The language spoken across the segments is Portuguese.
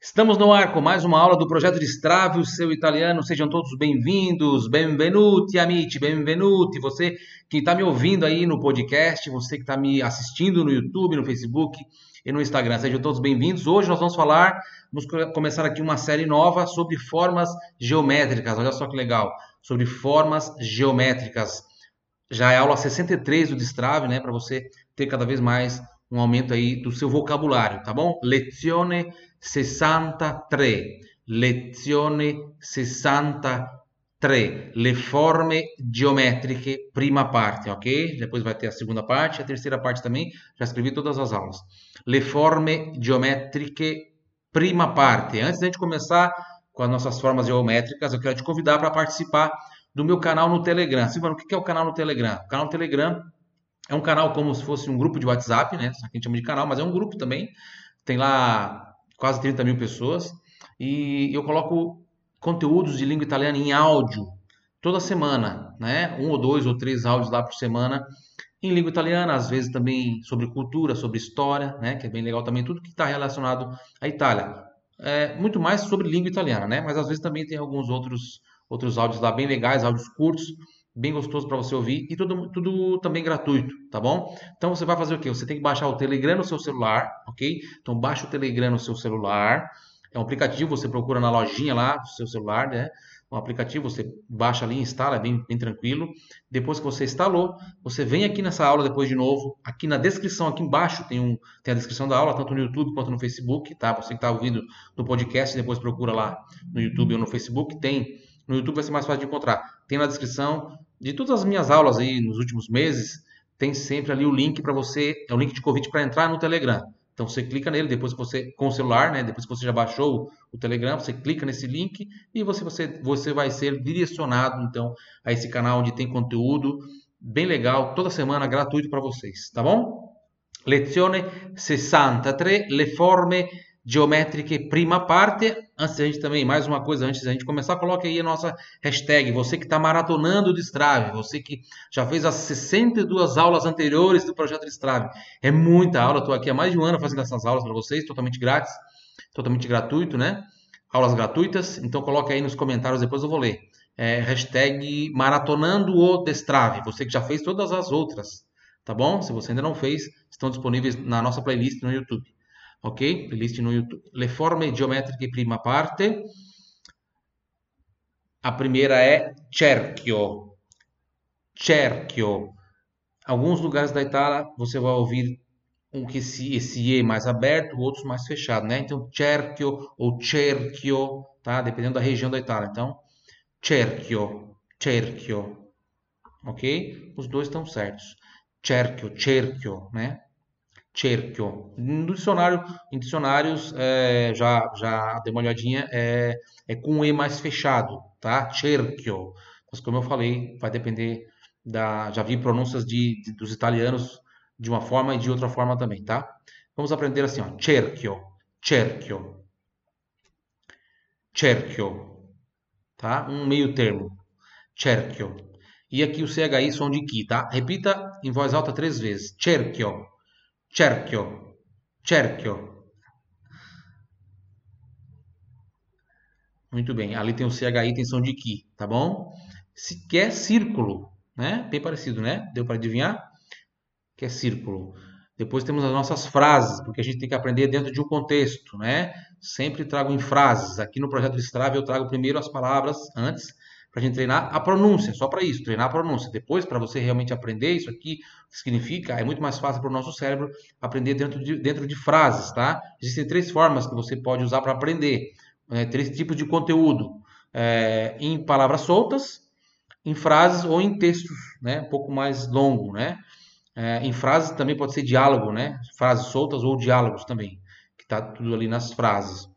Estamos no ar com mais uma aula do projeto de Strave, o seu italiano. Sejam todos bem-vindos, benvenuti amici, benvenuti. Você que está me ouvindo aí no podcast, você que está me assistindo no YouTube, no Facebook e no Instagram, sejam todos bem-vindos. Hoje nós vamos falar, vamos começar aqui uma série nova sobre formas geométricas. Olha só que legal, sobre formas geométricas. Já é a aula 63 do Destrave, né, para você ter cada vez mais um aumento aí do seu vocabulário, tá bom? Lezione 63. Lezione 63. Le forme geometriche, prima parte, ok? Depois vai ter a segunda parte, a terceira parte também. Já escrevi todas as aulas. Le forme geometriche, prima parte. Antes da gente começar com as nossas formas geométricas, eu quero te convidar para participar do meu canal no Telegram. Silvano, o que é o canal no Telegram? O canal no Telegram é um canal como se fosse um grupo de WhatsApp, né? Só que a gente chama de canal, mas é um grupo também. Tem lá quase 30 mil pessoas. E eu coloco conteúdos de língua italiana em áudio toda semana, né? Um ou dois ou três áudios lá por semana em língua italiana, às vezes também sobre cultura, sobre história, né? Que é bem legal também, tudo que está relacionado à Itália. É, muito mais sobre língua italiana, né? Mas às vezes também tem alguns outros, outros áudios lá bem legais, áudios curtos bem gostoso para você ouvir e tudo, tudo também gratuito, tá bom? Então você vai fazer o quê? Você tem que baixar o Telegram no seu celular, ok? Então baixa o Telegram no seu celular. É um aplicativo, você procura na lojinha lá do seu celular, né? Um aplicativo, você baixa ali, instala, é bem, bem tranquilo. Depois que você instalou, você vem aqui nessa aula depois de novo. Aqui na descrição, aqui embaixo, tem, um, tem a descrição da aula, tanto no YouTube quanto no Facebook, tá? Você que está ouvindo no podcast, depois procura lá no YouTube ou no Facebook, tem. No YouTube vai ser mais fácil de encontrar. Tem na descrição de todas as minhas aulas aí nos últimos meses, tem sempre ali o link para você, é o link de convite para entrar no Telegram. Então você clica nele depois que você com o celular, né? Depois que você já baixou o Telegram, você clica nesse link e você você, você vai ser direcionado então a esse canal onde tem conteúdo bem legal toda semana gratuito para vocês, tá bom? Lezione 63 le forme geométrica prima parte. Antes da gente também, mais uma coisa, antes da gente começar, coloque aí a nossa hashtag. Você que está maratonando o Destrave, você que já fez as 62 aulas anteriores do projeto Destrave. É muita aula, estou aqui há mais de um ano fazendo essas aulas para vocês, totalmente grátis, totalmente gratuito, né? Aulas gratuitas, então coloque aí nos comentários, depois eu vou ler. É, hashtag maratonando o Destrave, você que já fez todas as outras, tá bom? Se você ainda não fez, estão disponíveis na nossa playlist no YouTube ok? Playlist no YouTube. Le forme geometriche prima parte. A primeira é cerchio. Cerchio. Alguns lugares da Itália você vai ouvir um que esse, esse E mais aberto, outros mais fechado, né? Então, cerchio ou cerchio, tá? Dependendo da região da Itália. Então, cerchio, cerchio. Ok? Os dois estão certos. Cerchio, cerchio, né? Cerchio. No dicionário, em dicionários, é, já, já dei uma olhadinha, é, é com E mais fechado, tá? Cerchio. Mas como eu falei, vai depender da... Já vi pronúncias de, de, dos italianos de uma forma e de outra forma também, tá? Vamos aprender assim, ó. Cerchio, cerchio, cerchio, tá? Um meio termo. Cerchio. E aqui o CHI som de Ki, tá? Repita em voz alta três vezes. Cerchio cerchio, cerchio. Muito bem, ali tem o CHI, tem som de Ki, tá bom? Se quer círculo, né? Bem parecido, né? Deu para adivinhar? Que é círculo. Depois temos as nossas frases, porque a gente tem que aprender dentro de um contexto, né? Sempre trago em frases. Aqui no projeto Strava eu trago primeiro as palavras antes para a gente treinar a pronúncia, só para isso, treinar a pronúncia. Depois, para você realmente aprender isso aqui, significa, é muito mais fácil para o nosso cérebro aprender dentro de, dentro de frases, tá? Existem três formas que você pode usar para aprender, é, três tipos de conteúdo. É, em palavras soltas, em frases ou em textos, né? Um pouco mais longo, né? É, em frases também pode ser diálogo, né? Frases soltas ou diálogos também, que está tudo ali nas frases.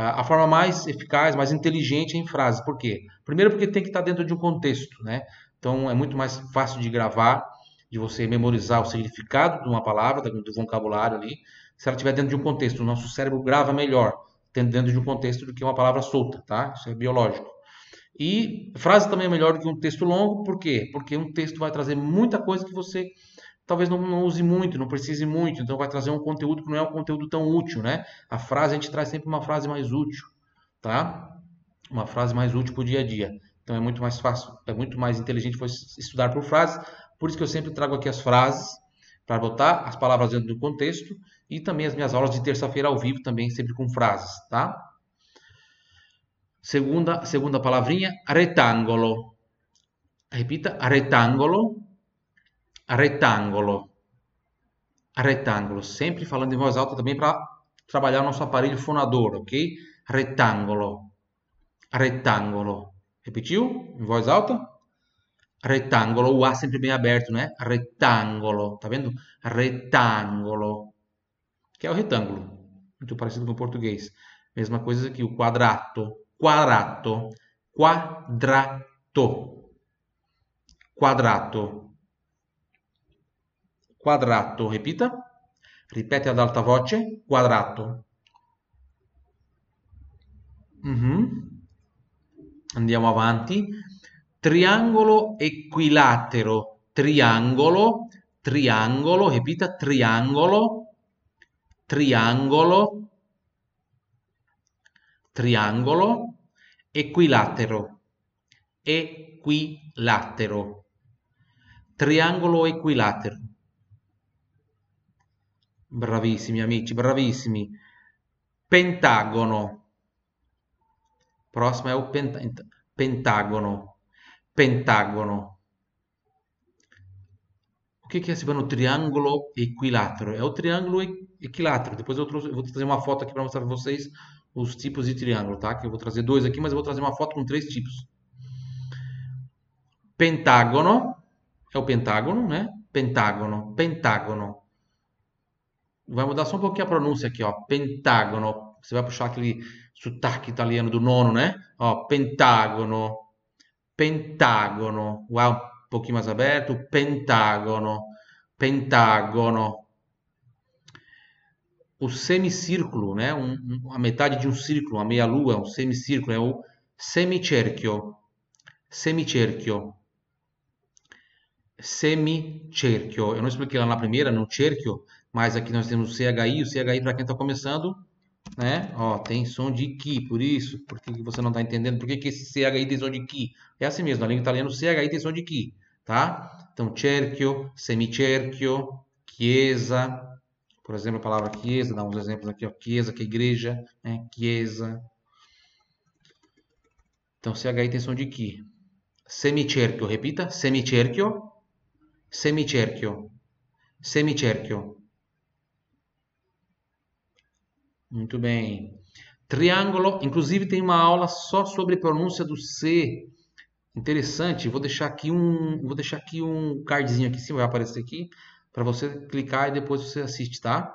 A forma mais eficaz, mais inteligente é em frases. Por quê? Primeiro porque tem que estar dentro de um contexto, né? Então é muito mais fácil de gravar, de você memorizar o significado de uma palavra, do vocabulário ali, se ela estiver dentro de um contexto. O nosso cérebro grava melhor dentro de um contexto do que uma palavra solta, tá? Isso é biológico. E frase também é melhor do que um texto longo, por quê? Porque um texto vai trazer muita coisa que você talvez não, não, use muito, não precise muito, então vai trazer um conteúdo que não é um conteúdo tão útil, né? A frase, a gente traz sempre uma frase mais útil, tá? Uma frase mais útil para o dia a dia. Então é muito mais fácil, é muito mais inteligente estudar por frases, por isso que eu sempre trago aqui as frases, para botar as palavras dentro do contexto, e também as minhas aulas de terça-feira ao vivo, também sempre com frases, tá? Segunda, segunda palavrinha, retangolo. Repita, retangolo, retangolo, retangolo. Sempre falando em voz alta também para trabalhar o nosso aparelho fonador, ok? Retangolo, retangolo. Repetiu? Em voz alta? Retangolo, o A sempre bem aberto, né? Retangolo, tá vendo? Retangolo, que é o retângulo, muito parecido com o português. Mesma coisa aqui, o quadrato, quadrato, quadrato quadrato. Quadrato, repita. Ripete ad alta voce, quadrato. Mm-hmm. Andiamo avanti. Triangolo equilatero. Triangolo, triangolo, repita, triangolo, triangolo, triangolo, equilatero, equilatero triangolo equilatero. Bravissimi amici, bravissimi. Pentagono. Próximo é o pent pentagono. Pentagono. O que é esse no triangolo equilátero? É o triângulo equilátero. Depois eu, trouxe, eu vou trazer uma foto aqui para mostrar para vocês os tipos de triângulo, tá? Que eu vou trazer dois aqui, mas eu vou trazer uma foto com três tipos. Pentágono, é o pentágono, né? Pentágono, pentágono. Vai mudar só um pouquinho a pronúncia aqui, ó. Pentágono. Você vai puxar aquele sotaque italiano do nono, né? Ó, pentágono, pentágono. Uau, um pouquinho mais aberto. Pentágono, pentágono. O semicírculo, né? Um, a metade de um círculo, a meia-lua, um semicírculo, é o semicerchio. Semicerchio semicerchio. Eu não expliquei lá na primeira, no cerchio, mas aqui nós temos o CHI. O CHI, para quem está começando, né? Ó, tem som de Ki, por isso. Por que você não está entendendo? Por que, que esse CHI tem som de Ki? É assim mesmo, na língua italiana o CHI tem som de Ki, tá? Então, cerchio, semicerchio, chiesa. Por exemplo, a palavra chiesa, dá uns exemplos aqui, ó. Chiesa, que é igreja, né? Chiesa. Então, CHI tem som de Ki. Semicerchio, repita, semicerchio, Semicerchio. Semicerchio. Muito bem. Triângulo, inclusive tem uma aula só sobre pronúncia do C. Interessante. Vou deixar aqui um, vou deixar aqui um cardzinho aqui, sim, vai aparecer aqui para você clicar e depois você assiste, tá?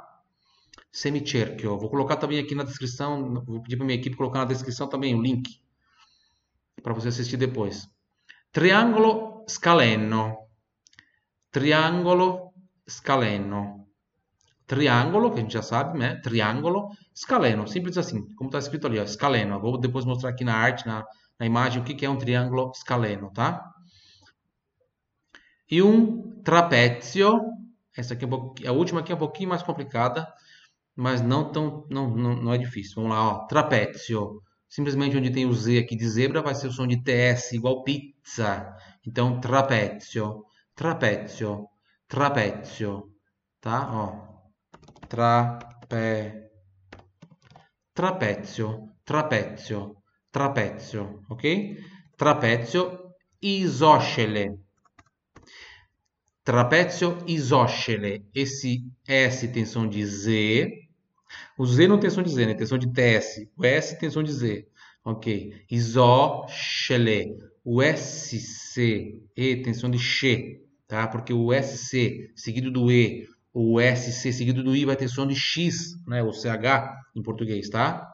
Semicerchio. Vou colocar também aqui na descrição, vou pedir para minha equipe colocar na descrição também o link para você assistir depois. Triângulo scaleno triangolo scaleno. Triangolo, que a gente já sabe, né? Triangolo scaleno. Simples assim, como está escrito ali, ó. Vou depois mostrar aqui na arte, na, na imagem, o que, que é um triângulo scaleno, tá? E um trapézio. Essa aqui é um a última aqui é um pouquinho mais complicada, mas não tão, não, não, não é difícil. Vamos lá, ó, trapézio. Simplesmente onde tem o Z aqui de zebra vai ser o som de TS igual pizza. Então, trapézio trapezio, trapezio, tá? Ó, trape, trapezio, trapezio, trapezio, ok? Trapezio isoscele. Trapezio isoscele. Esse S tem som de Z. O Z não tem som de Z, né? Tem som de TS. O S tem som de Z. Ok. Isoscele. O SC, E, tem som de X tá? Porque o SC seguido do E, o SC seguido do I vai ter som de X, né? O CH em português, tá?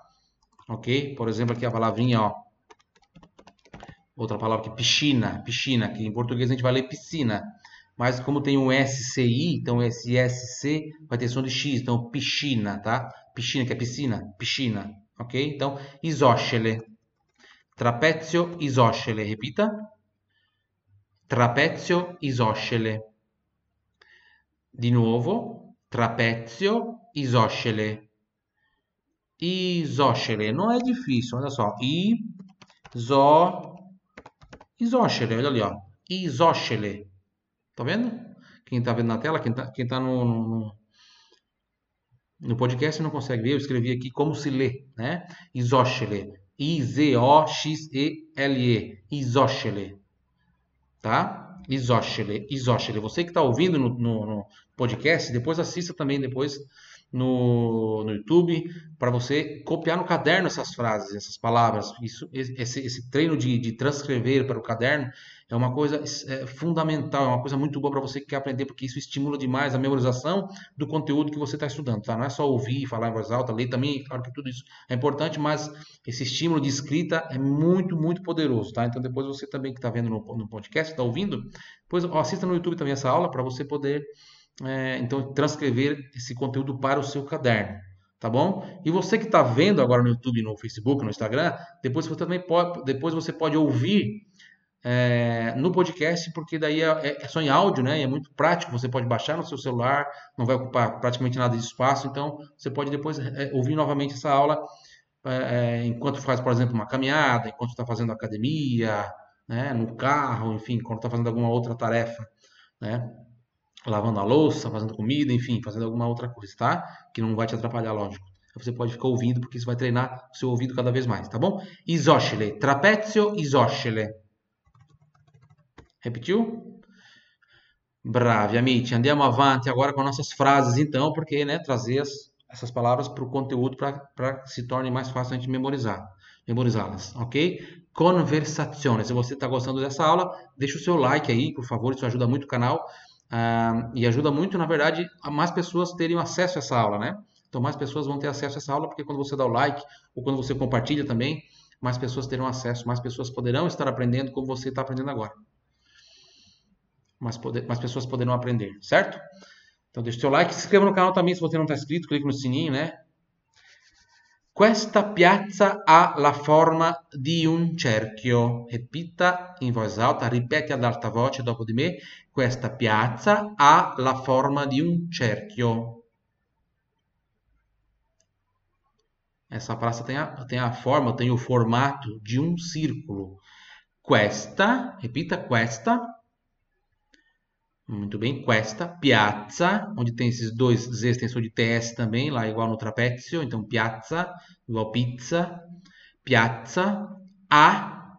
Ok? Por exemplo, aqui a palavrinha, ó. Outra palavra aqui, piscina, piscina, que em português a gente vai ler piscina. Mas como tem um SCI, então esse SC vai ter som de X, então piscina, tá? Piscina, que é piscina, piscina, ok? Então, isóscele. Trapezio isóscele, repita trapezio isoscele. Di nuovo, trapezio, isoscele. Isoscele, não é difícil, olha só. Iso... Isoscele, olha ali, ó. Isoscele. Tá vendo? Quem tá vendo na tela, quem tá, quem no, no, no podcast não consegue ver, eu escrevi aqui como se lê, né? Isoscele. I-Z-O-X-E-L-E. Isoscele. Tá? Isoscele. Isoscele. Você que está ouvindo no, no, no, podcast, depois assista também depois no, no YouTube para você copiar no caderno essas frases, essas palavras. Isso, esse, esse treino de, de transcrever para o caderno é uma coisa é, fundamental, é uma coisa muito boa para você que quer aprender, porque isso estimula demais a memorização do conteúdo que você está estudando, tá? Não é só ouvir, falar em voz alta, ler também, claro que tudo isso é importante, mas esse estímulo de escrita é muito, muito poderoso, tá? Então depois você também que está vendo no, no podcast, está ouvindo, depois ó, assista no YouTube também essa aula para você poder é, então transcrever esse conteúdo para o seu caderno, tá bom? E você que está vendo agora no YouTube, no Facebook, no Instagram, depois você também pode, depois você pode ouvir é, no podcast, porque daí é, é, só em áudio, né? E é muito prático. Você pode baixar no seu celular, não vai ocupar praticamente nada de espaço. Então você pode depois é, ouvir novamente essa aula é, é, enquanto faz, por exemplo, uma caminhada, enquanto está fazendo academia, né? No carro, enfim, quando está fazendo alguma outra tarefa, né? lavando a louça, fazendo comida, enfim, fazendo alguma outra coisa, tá? Que não vai te atrapalhar, lógico. Você pode ficar ouvindo, porque isso vai treinar o seu ouvido cada vez mais, tá bom? Isóscele, trapezio, isóscele. Repetiu? Bravi, amici. Andiamo avanti agora com nossas frases, então, porque, né, trazer as, essas palavras para o conteúdo para que se torne mais fácil a gente memorizar, memorizá-las, ok? Conversazione. Se você está gostando dessa aula, deixa o seu like aí, por favor, isso ajuda muito o canal. Ah, e ajuda muito, na verdade, a mais pessoas terem acesso a essa aula, né? Então, mais pessoas vão ter acesso a essa aula, porque quando você dá o like, ou quando você compartilha também, mais pessoas terão acesso, mais pessoas poderão estar aprendendo como você está aprendendo agora. Mais, poder, mais pessoas poderão aprender, certo? Então, deixa o seu like, se inscreva no canal também se você não está inscrito, clique no sininho, né? Questa piazza ha la forma di un cerchio. Repita in voz alta, ripeti ad alta voce dopo di me. Questa piazza ha la forma di un cerchio. Essa praça tem a, tem a forma, tem o formato de um círculo. Questa, repita, questa muito bem, questa, piazza, onde tem esses dois Z extensor de TS também, lá igual no trapezio, então piazza, igual pizza, piazza, a,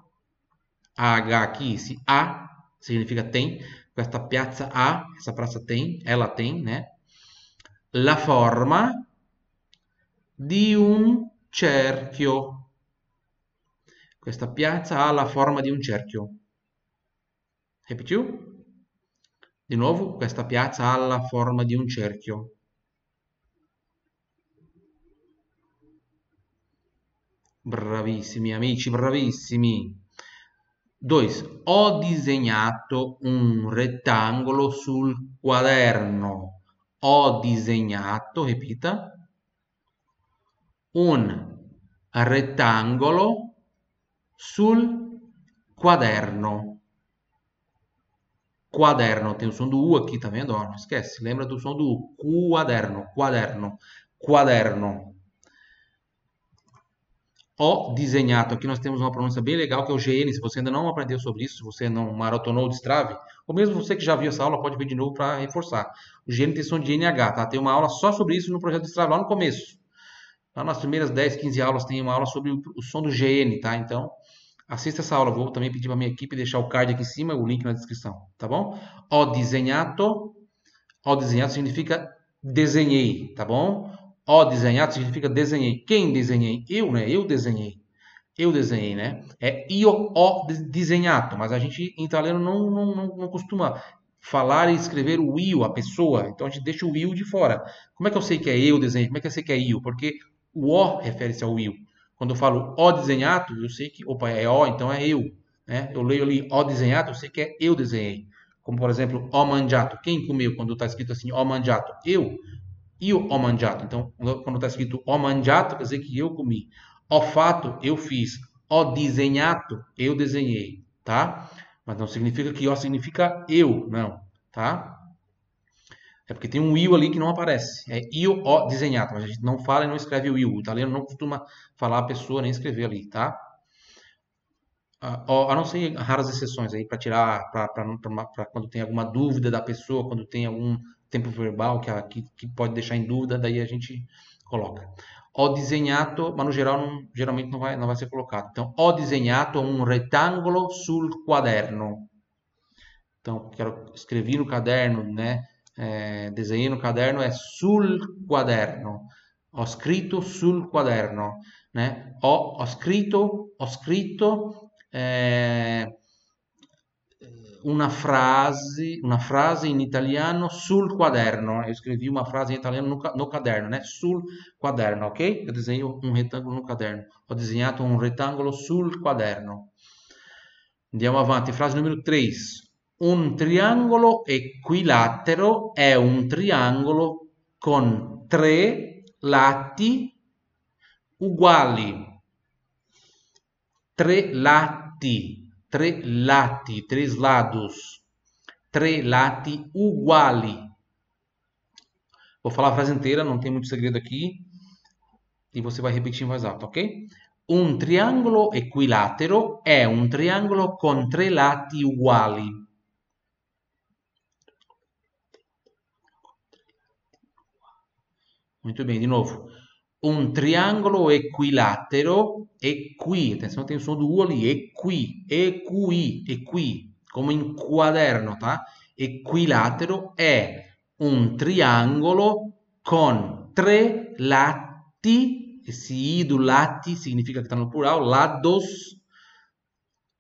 H aqui, esse A significa tem, questa piazza A, essa praça tem, ela tem, né? La forma di un cerchio. Questa piazza ha la forma di un cerchio. Repetiu? Di nuovo, questa piazza ha la forma di un cerchio. Bravissimi amici, bravissimi. 2. Ho disegnato un rettangolo sul quaderno. Ho disegnato, ripeta, un rettangolo sul quaderno. Quaderno, tem o som do U aqui, tá vendo? Ó, não esquece, lembra do som do U. Quaderno, quaderno, quaderno. Ho disegnato. Aqui nós temos uma pronúncia bem legal que é o GN. Se você ainda não aprendeu sobre isso, se você não maratonou o destrave, ou mesmo você que já viu essa aula, pode ver de novo para reforçar. O GN tem som de NH, tá? Tem uma aula só sobre isso no projeto de destrave lá no começo. Lá nas primeiras 10, 15 aulas tem uma aula sobre o som do GN, tá? Então, Assista essa aula, vou também pedir para minha equipe deixar o card aqui em cima, o link na descrição, tá bom? Ho disegnato, ho disegnato significa desenhei, tá bom? Ho disegnato significa desenhei. Quem desenhei? Eu, né? Eu desenhei. Eu desenhei, né? É io ho disegnato, mas a gente em italiano não, não, não, não costuma falar e escrever o io, a pessoa. Então a gente deixa o io de fora. Como é que eu sei que é eu desenhei? Como é que eu sei que é io? Porque o o refere-se ao io. Quando eu falo ó desenhado, eu sei que, opa, é ó, então é eu. Né? Eu leio ali ó desenhado, eu sei que é eu desenhei. Como, por exemplo, ó mangiato. Quem comeu quando está escrito assim, ó mangiato? Eu. E o ó mangiato. Então, quando está escrito ó mangiato, quer dizer que eu comi. Ó fato, eu fiz. Ó desenhado, eu desenhei. Tá? Mas não significa que ó significa eu, não. Tá? É porque tem um will ali que não aparece. É io ho desenhato, mas a gente não fala e não escreve o will. O italiano não costuma falar a pessoa nem escrever ali, tá? a não ser raras exceções aí para tirar, para quando tem alguma dúvida da pessoa, quando tem algum tempo verbal que, que, que, pode deixar em dúvida, daí a gente coloca. Ho disegnato, mas no geral não, geralmente não vai, não vai ser colocado. Então, ho disegnato um retângulo sul quaderno. Então, quero escrevi no caderno, né? Desenhei no caderno é sul quaderno. Ho scritto sul quaderno, né? Ho, ho scritto, ho scritto eh, una frase, una frase in italiano sul quaderno. Eu escrevi uma frase em italiano no, no caderno, né? Sul quaderno, ok? Eu desenho um retângulo no caderno. Ho disegnato un rettangolo sul quaderno. Andiamo avanti. Frase numero 3. Un triangolo equilatero è un triangolo con tre lati uguali tre lati, tre lati, três lados, tre lati uguali. Vou falar a frase inteira, não tem muito segredo aqui. E você vai repetir em voz alta, ok? Un triangolo equilatero è un triangolo con tre lati uguali. Muito bem, de novo um triângulo equilatero, equi, atenção, tem o som do U ali, equi, equi, equi, como em quaderno, tá? Equilatero é um triângulo com três lati, esse I do lati significa que está no plural, lados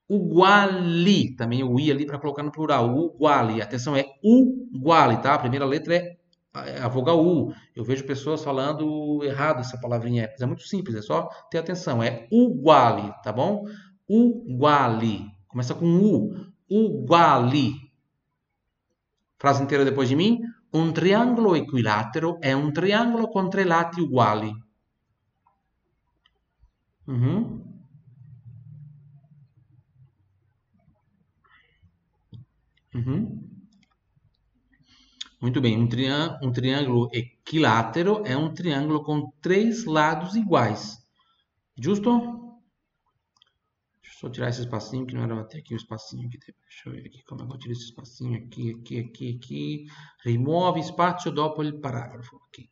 uguali, também o I ali para colocar no plural, uguali, atenção, é uguali, tá? A primeira letra é a vogal U. Eu vejo pessoas falando errado essa palavrinha, é muito simples, é só ter atenção. É uguali, tá bom? Uguali. Começa com U. Uguali. Frase inteira depois de mim. Um triângulo equilátero é um triângulo com três lati uguali. Uhum. Uhum. Muito bem, um, triângulo, um triângulo equilátero é um triângulo com três lados iguais. Justo? Deixa eu só tirar esse espacinho, que não era até aqui o espacinho aqui. Deixa eu ver aqui como é que eu tiro esse espacinho aqui, aqui, aqui, aqui. Rimuove spazio dopo il paragrafo. Aqui.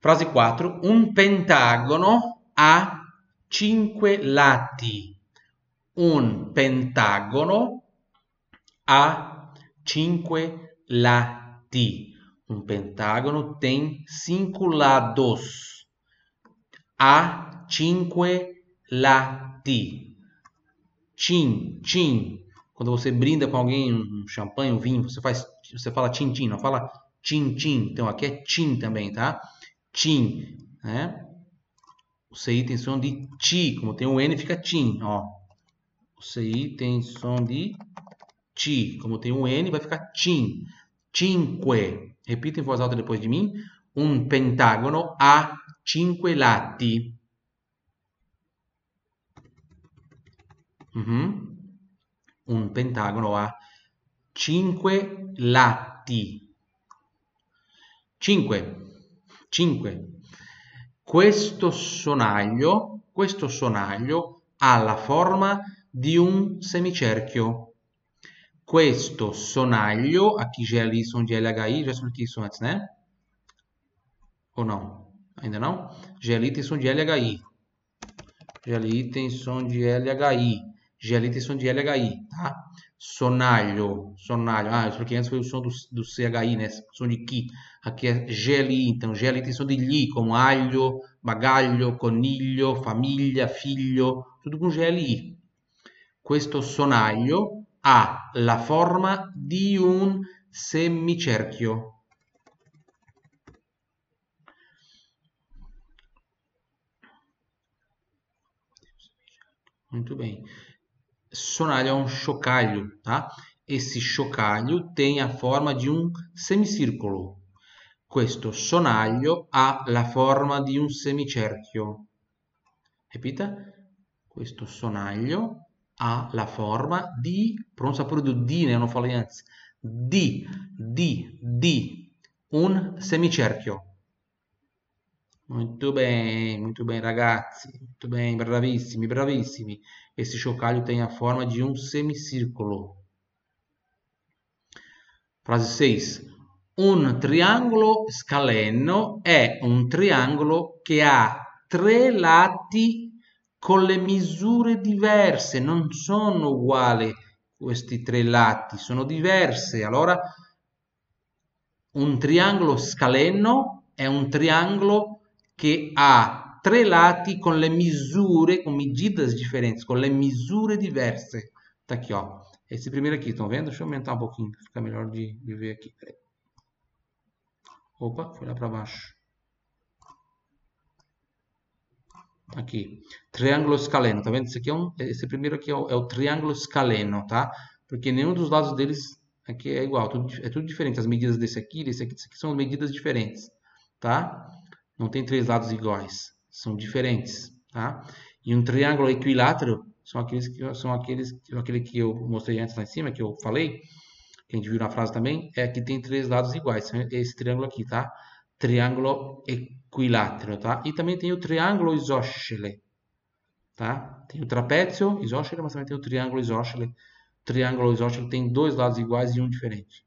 Frase 4. Un pentagono ha cinque lati. Un pentagono ha cinque lati. Um pentágono tem cinco lados. Há cinque lati. Chin, chin. Quando você brinda com alguém um champanhe, um vinho, você faz, você fala chin chin, não fala chin chin. Então aqui é chin também, tá? Chin, né? O CI tem som de ti, como tem o N fica chin, ó. O CI tem som de ti. Como tem um N, vai ficar tin. Cinque. Repita em voz alta depois de mim. Um pentágono ha cinque lati. Uhum. Un pentagono ha cinque lati. Cinque. Cinque. Questo sonaglio, questo sonaglio ha la forma di un semicerchio. Questo sonaglio, aqui GLI, som de LHI, já expliquei isso antes, né? Ou não? Ainda não? GLI tem som de LHI. GLI tem som de LHI. GLI tem som de LHI, tá? Sonaglio, sonaglio. Ah, eu expliquei antes, foi o som do, do CHI, né? Som de Ki. Aqui é GLI, então GLI tem som de Li, como alho, bagaglio, coniglio, família, filho, tudo com GLI. Questo sonaglio ha la forma di un semicerchio. Muito bem. Sonalho é um chocalho, tá? Esse chocalho tem a forma de um semicírculo. Questo sonaglio ha la forma di un semicerchio. Repita. Questo sonaglio ha la forma di, pronuncia pure di, falei antes. di, di, di, un semicerchio. Muito bem, muito bem, ragazzi. Muito bem, bravissimi, bravissimi. Esse chocalho tem a forma de um semicírculo. Frase 6. Un triangolo scaleno è un triangolo che ha tre lati con le misure diverse, non sono uguali questi tre lati, sono diverse. Allora, un triangolo scaleno è un triangolo che ha tre lati con le misure, com medidas diferentes, com le misure diverse. Tá aqui, ó. Esse primeiro aqui, estão vendo? Deixa eu aumentar um pouquinho, fica melhor de, de ver aqui. Opa, foi lá para baixo. Aqui, triângulo escaleno, tá vendo? Esse aqui é um, esse primeiro aqui é o, é o triângulo escaleno, tá? Porque nenhum dos lados deles aqui é igual, tudo, é tudo diferente. As medidas desse aqui, desse aqui, desse aqui são medidas diferentes, tá? Não tem três lados iguais, são diferentes, tá? E um triângulo equilátero são aqueles que são aqueles aquele que eu mostrei antes lá em cima que eu falei que a gente viu na frase também é que tem três lados iguais esse triângulo aqui tá triângulo equilátero tá e também tem o triângulo isósceles tá tem o trapézio isósceles mas também tem o triângulo isósceles triângulo isósceles tem dois lados iguais e um diferente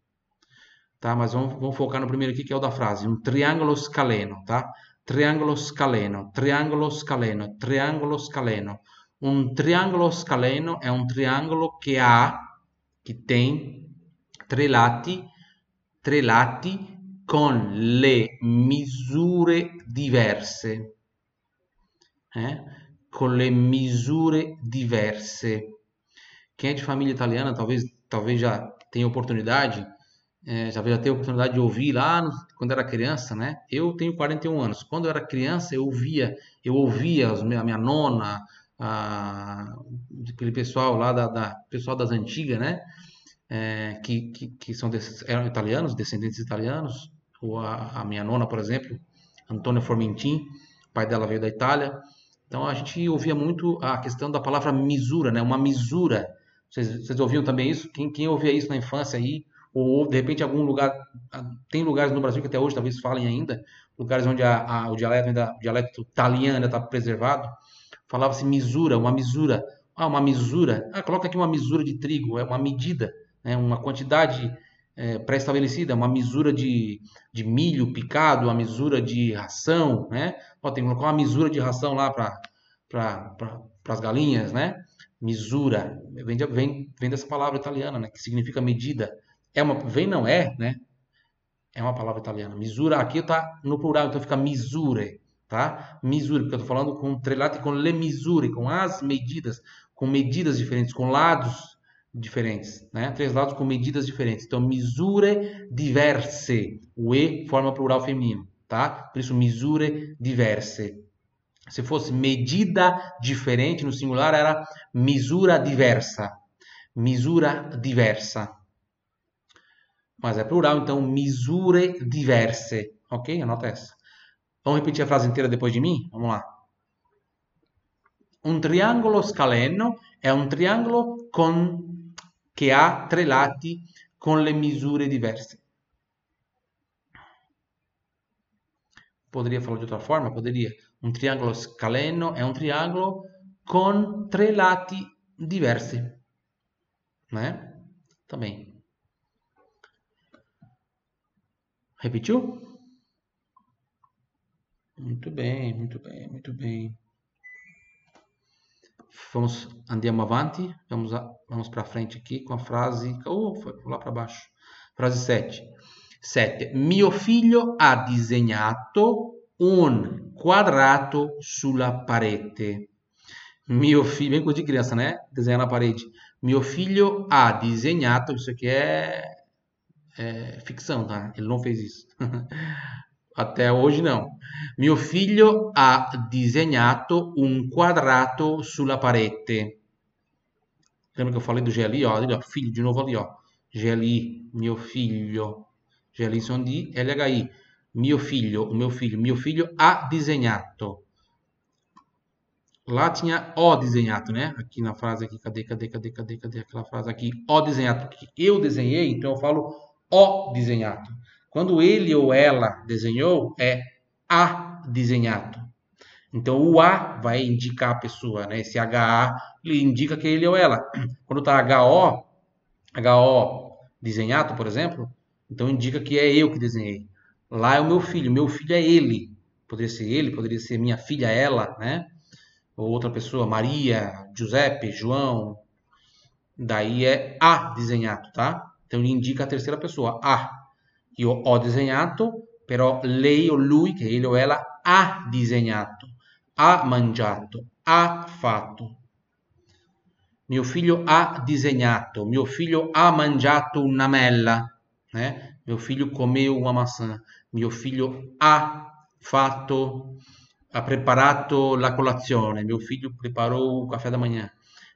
tá mas vamos, vamos focar no primeiro aqui que é o da frase. Um triângulo scaleno tá triângulo scaleno triângulo scaleno triângulo scaleno. Un triangolo scaleno è un triangolo che ha, che tem tre lati, tre lati con le misure diverse. Eh? Con le misure diverse. Quem é de família italiana talvez, talvez já tenha oportunidade, é, já, já teve oportunidade de ouvir lá no, quando era criança, né? Eu tenho 41 anos. Quando eu era criança, eu ouvia, eu ouvia a minha nona, a, aquele pessoal lá da, da pessoal das antigas, né? É, que, que, que, são eram italianos, descendentes italianos, ou a, a minha nona, por exemplo, Antônia Formentin, pai dela veio da Itália. Então a gente ouvia muito a questão da palavra misura, né? Uma misura. Vocês, vocês ouviam também isso? Quem, quem ouvia isso na infância aí? Ou de repente algum lugar tem lugares no Brasil que até hoje talvez falem ainda, lugares onde a, a, o dialeto ainda, o dialeto italiano está preservado falava-se misura, uma misura. Ah, uma misura. Ah, coloca aqui uma misura de trigo, é uma medida, né? uma quantidade é, pré-estabelecida, uma misura de, de milho picado, uma misura de ração, né? Ó, tem que colocar uma misura de ração lá para pra, as galinhas, né? Misura, vem, vem, vem dessa palavra italiana, né? Que significa medida. É uma, vem não é, né? É uma palavra italiana. Misura aqui está no plural, então fica misure tá? Misure, porque eu estou falando com trelate com le misure, com as medidas, com medidas diferentes, com lados diferentes, né? Três lados com medidas diferentes. Então, misure diverse. O E forma plural feminino, tá? Por isso, misure diverse. Se fosse medida diferente no singular, era misura diversa. Misura diversa. Mas é plural, então misure diverse. Ok? Anota essa. Vamos repetir a frase inteira depois de mim? Vamos lá. Un triangolo scaleno è un triangolo con, che ha tre lati con le misure diverse. Poderia falar de outra forma? Poderia. Un triangolo scaleno è un triangolo con tre lati diversi. Né? Também. Repetiu? Muito bem, muito bem, muito bem. Vamos, andiamo avanti, vamos, vamos para frente aqui com a frase, oh, foi lá para baixo. Frase 7. 7. Mio figlio ha disegnato un quadrato sulla parete. Mio figlio, bem coisa de criança, né? Desenhar na parede. Mio figlio ha disegnato, isso aqui é, é ficção, tá? Ele não fez isso. Até hoje não. Mio figlio ha disegnato un quadrato sulla parete. Lembra eu falei do GLI? Ó, filho, de novo ali, ó. GLI, mio figlio. GLI sono di LHI. Figlio, o meu filho. Mio figlio ha disegnato. Lá tinha O desenhado, né? Aqui na frase aqui, cadê, cadê, cadê, cadê, cadê aquela frase aqui? O desenhado, eu desenhei, então eu falo O desenhado. Quando ele ou ela desenhou, é A desenhado. Então o A vai indicar a pessoa, né? Esse HA, ele indica que ele ou ela. Quando tá HO, HO desenhado, por exemplo, então indica que é eu que desenhei. Lá é o meu filho, meu filho é ele. Poderia ser ele, poderia ser minha filha, ela, né? ou outra pessoa, Maria, Giuseppe, João, daí é a desenhato, tá? Então ele indica a terceira pessoa, a. Io ho disegnato, però lei o lui, che ele o ela, ha disegnato, ha mangiato, ha fatto. Mio figlio ha disegnato, mio figlio ha mangiato una mela, né? Mio figlio comeu uma maçã, mio figlio ha fatto ha preparato la colazione, mio figlio preparò il caffè da manhã,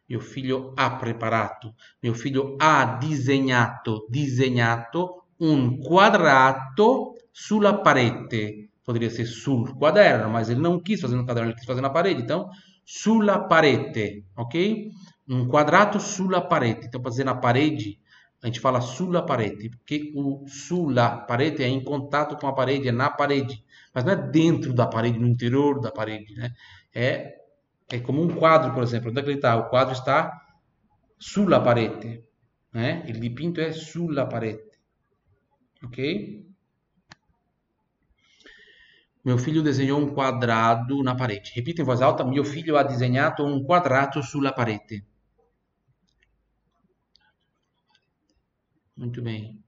mio figlio ha preparato, mio figlio ha disegnato, disegnato un quadrato sulla parete. Poderia ser sul quaderno, mas ele não quis fazer no caderno, ele quis fazer na parede. Então, sulla parete, ok? Um quadrato sulla parete. Então, para dizer na parede, a gente fala sulla parete, porque o sulla parete é em contato com a parede, é na parede mas não é dentro da parede, no interior da parede, né? É, é como um quadro, por exemplo. Onde é que ele está? O quadro está sulla parete, né? Il dipinto é sulla parete, ok? Meu filho desenhou um quadrado na parede. Repita em voz alta. Meu filho ha disegnato un quadrato sulla parete. Muito bem.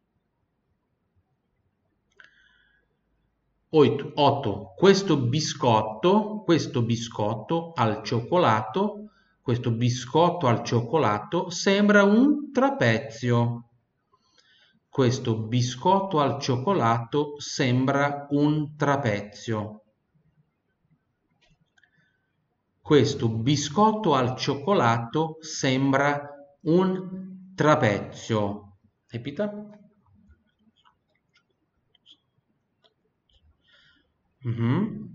8, 8. Questo biscotto, questo biscotto al cioccolato, questo biscotto al cioccolato sembra un trapezio. Questo biscotto al cioccolato sembra un trapezio. Questo biscotto al cioccolato sembra un trapezio. Ripeta. Uhum.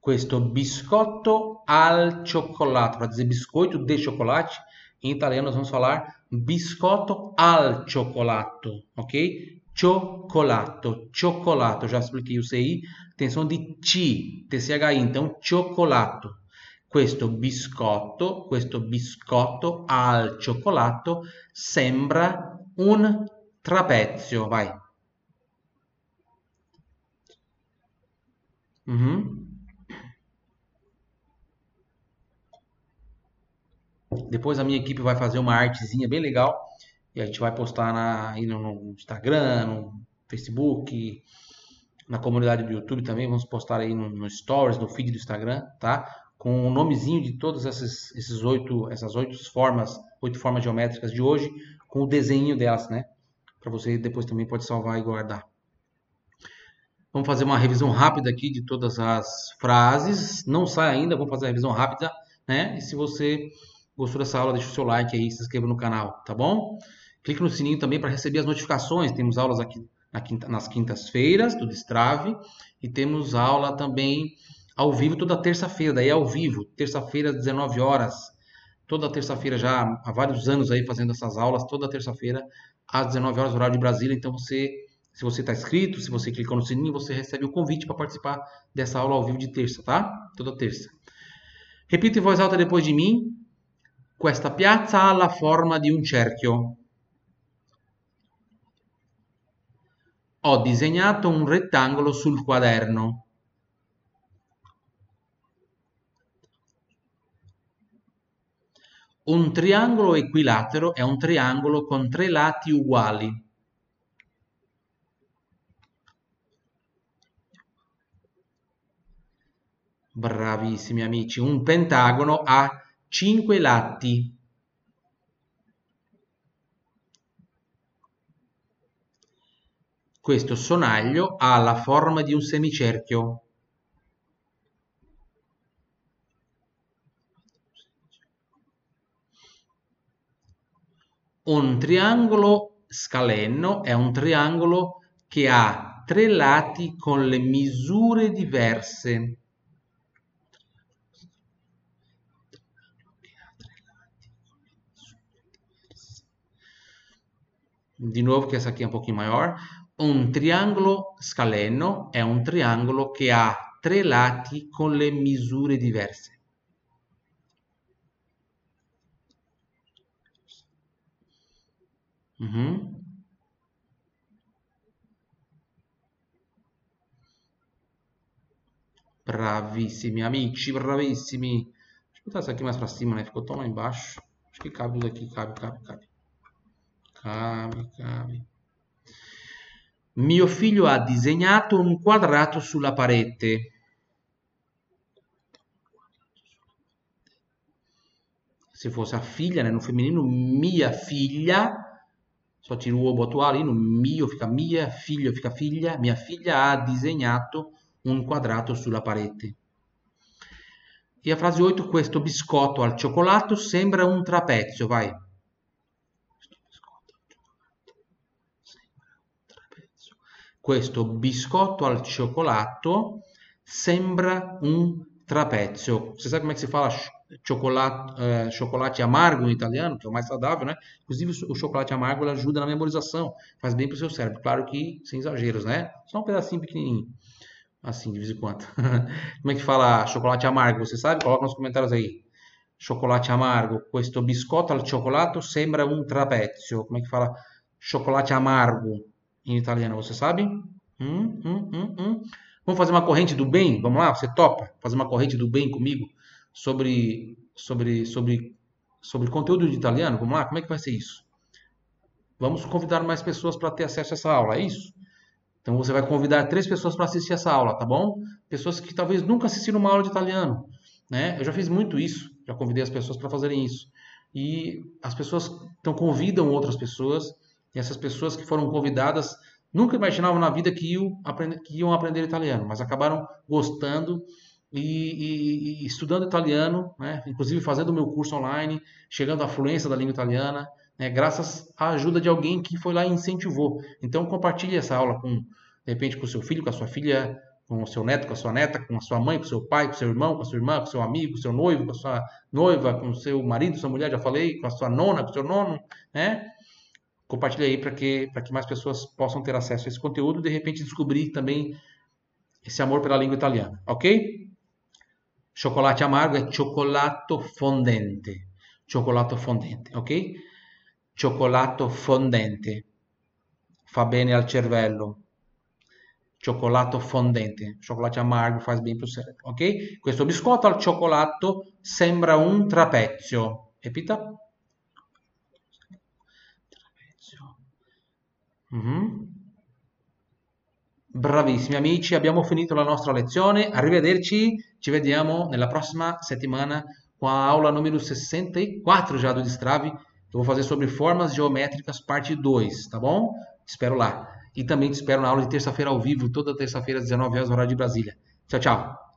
Questo biscotto al cioccolato, biscoito de chocolate, em italiano vamos falar biscotto al cioccolato, ok? Cioccolato, cioccolato, já expliquei o CI, tem som de T, TCHI, então cioccolato. Questo biscotto, questo biscotto al cioccolato sembra un Trapezio, vai. Uhum. Depois a minha equipe vai fazer uma artezinha bem legal e a gente vai postar na, aí no, Instagram, no Facebook, na comunidade do YouTube também. Vamos postar aí no, no Stories, no feed do Instagram, tá? Com o nomezinho de todas essas esses oito, essas oito formas, oito formas geométricas de hoje, com o desenho delas, né? para você depois também pode salvar e guardar. Vamos fazer uma revisão rápida aqui de todas as frases. Não sai ainda, vamos fazer a revisão rápida, né? E se você gostou dessa aula, deixa o seu like aí, se inscreva no canal, tá bom? Clique no sininho também para receber as notificações. Temos aulas aqui na quinta, nas quintas-feiras do Destrave e temos aula também ao vivo toda terça-feira, daí é ao vivo, terça-feira às 19 horas. Toda terça-feira já há vários anos aí fazendo essas aulas, toda terça-feira às 19 horas, horário de Brasília. Então, você, se você está inscrito, se você clicou no sininho, você recebe o convite para participar dessa aula ao vivo de terça, tá? Toda terça. Repita em voz alta depois de mim. Questa piazza ha la forma di un cerchio. Ho disegnato un rettangolo sul quaderno. Un triangolo equilatero è un triangolo con tre lati uguali. Bravissimi amici, un pentagono ha cinque lati. Questo sonaglio ha la forma di un semicerchio. Un triangolo scalenno è un triangolo che ha tre lati con le misure diverse. De novo, que essa aqui é um pouquinho maior. Un triangolo scaleno è un triangolo che ha tre lati con le misure diverse. Uhum. Bravissimi, amici, bravissimi. Deixa eu botar isso aqui mais pra cima, né? Ficou tão lá embaixo. Acho que cabe tudo cabe, cabe, cabe. Cabe, cabe. Mio figlio ha disegnato un quadrato sulla parete. Se fosse figlia, né, no feminino, mia figlia só tiro o boto ali no mio, fica mia, figlio fica figlia, mia figlia ha disegnato un quadrato sulla parete. E a frase 8, questo biscotto al cioccolato sembra un trapezio, vai. Questo biscotto al cioccolato sembra un trapezio. Você sabe como é que se fala chocolate, é, chocolate amargo em italiano, que é o mais saudável, né? Inclusive o chocolate amargo ajuda na memorização, faz bem para o seu cérebro. Claro que sem exageros, né? Só um pedacinho pequenininho, assim, de vez em quando. Como é que fala chocolate amargo? Você sabe? Coloca nos comentários aí. Chocolate amargo, questo biscotto al cioccolato sembra un trapezio. Como é que fala chocolate amargo em italiano? Você sabe? Hum, hum, hum, hum. Vamos fazer uma corrente do bem? Vamos lá? Você topa fazer uma corrente do bem comigo? sobre, sobre, sobre, sobre conteúdo de italiano? Vamos lá? Como é que vai ser isso? Vamos convidar mais pessoas para ter acesso a essa aula, é isso? Então você vai convidar três pessoas para assistir essa aula, tá bom? Pessoas que talvez nunca assistiram uma aula de italiano, né? Eu já fiz muito isso, já convidei as pessoas para fazerem isso. E as pessoas então convidam outras pessoas, e essas pessoas que foram convidadas nunca imaginavam na vida que iam aprender, que iam aprender italiano, mas acabaram gostando e, e, e, estudando italiano, né? inclusive fazendo o meu curso online, chegando à fluência da língua italiana, né? graças à ajuda de alguém que foi lá e incentivou. Então compartilhe essa aula com, de repente, com seu filho, com a sua filha, com o seu neto, com a sua neta, com a sua mãe, com o seu pai, com o seu irmão, com a sua irmã, com o seu amigo, com o seu noivo, com a sua noiva, com o seu marido, sua mulher, já falei, com a sua nona, com o seu nono, né? Compartilhe aí para que, que mais pessoas possam ter acesso a esse conteúdo e de repente descobrir também esse amor pela língua italiana, ok? Chocolate amargo è cioccolato fondente. Cioccolato fondente, ok? Cioccolato fondente. Fa bene al cervello. Cioccolato fondente. Cioccolato amargo faz bene pro cérebro, ok? Questo biscotto al cioccolato sembra un trapezio. Repita. Mm -hmm. Bravissimi amici, abbiamo finito la nostra lezione. Arrivederci, ci vediamo nella prossima settimana com a aula número 64 já do Destrave. Eu vou fazer sobre formas geométricas, parte 2, tá bom? Te espero lá. E também te espero na aula de terça-feira ao vivo, toda terça-feira às 19 horas, horário de Brasília. Tchau, tchau.